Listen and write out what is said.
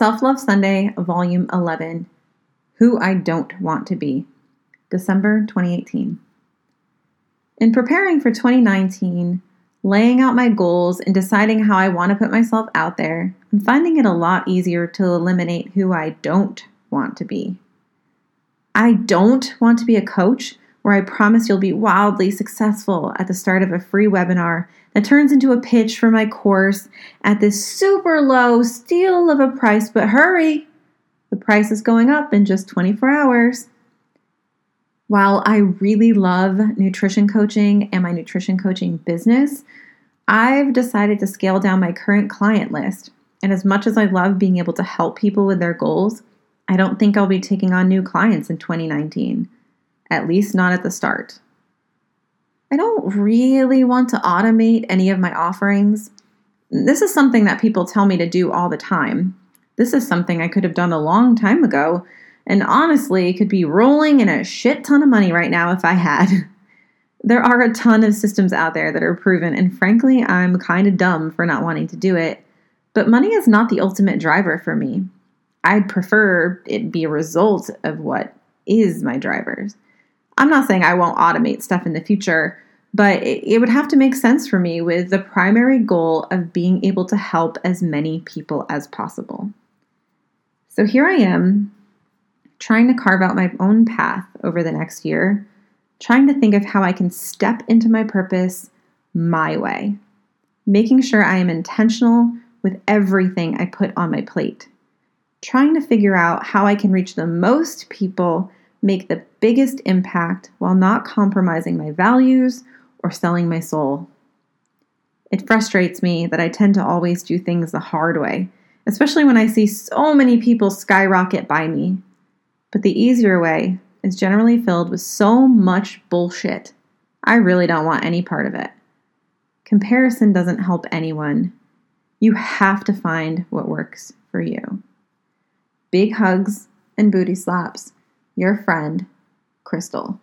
Self Love Sunday, Volume 11 Who I Don't Want to Be, December 2018. In preparing for 2019, laying out my goals and deciding how I want to put myself out there, I'm finding it a lot easier to eliminate who I don't want to be. I don't want to be a coach where I promise you'll be wildly successful at the start of a free webinar that turns into a pitch for my course at this super low steal of a price, but hurry! The price is going up in just 24 hours. While I really love nutrition coaching and my nutrition coaching business, I've decided to scale down my current client list. And as much as I love being able to help people with their goals, I don't think I'll be taking on new clients in 2019, at least not at the start. I don't really want to automate any of my offerings. This is something that people tell me to do all the time. This is something I could have done a long time ago, and honestly, could be rolling in a shit ton of money right now if I had. There are a ton of systems out there that are proven, and frankly, I'm kind of dumb for not wanting to do it. But money is not the ultimate driver for me. I'd prefer it be a result of what is my drivers. I'm not saying I won't automate stuff in the future, but it, it would have to make sense for me with the primary goal of being able to help as many people as possible. So here I am, trying to carve out my own path over the next year, trying to think of how I can step into my purpose my way, making sure I am intentional with everything I put on my plate, trying to figure out how I can reach the most people, make the biggest impact while not compromising my values or selling my soul. It frustrates me that I tend to always do things the hard way, especially when I see so many people skyrocket by me. But the easier way is generally filled with so much bullshit. I really don't want any part of it. Comparison doesn't help anyone. You have to find what works for you. Big hugs and booty slaps. Your friend, Crystal.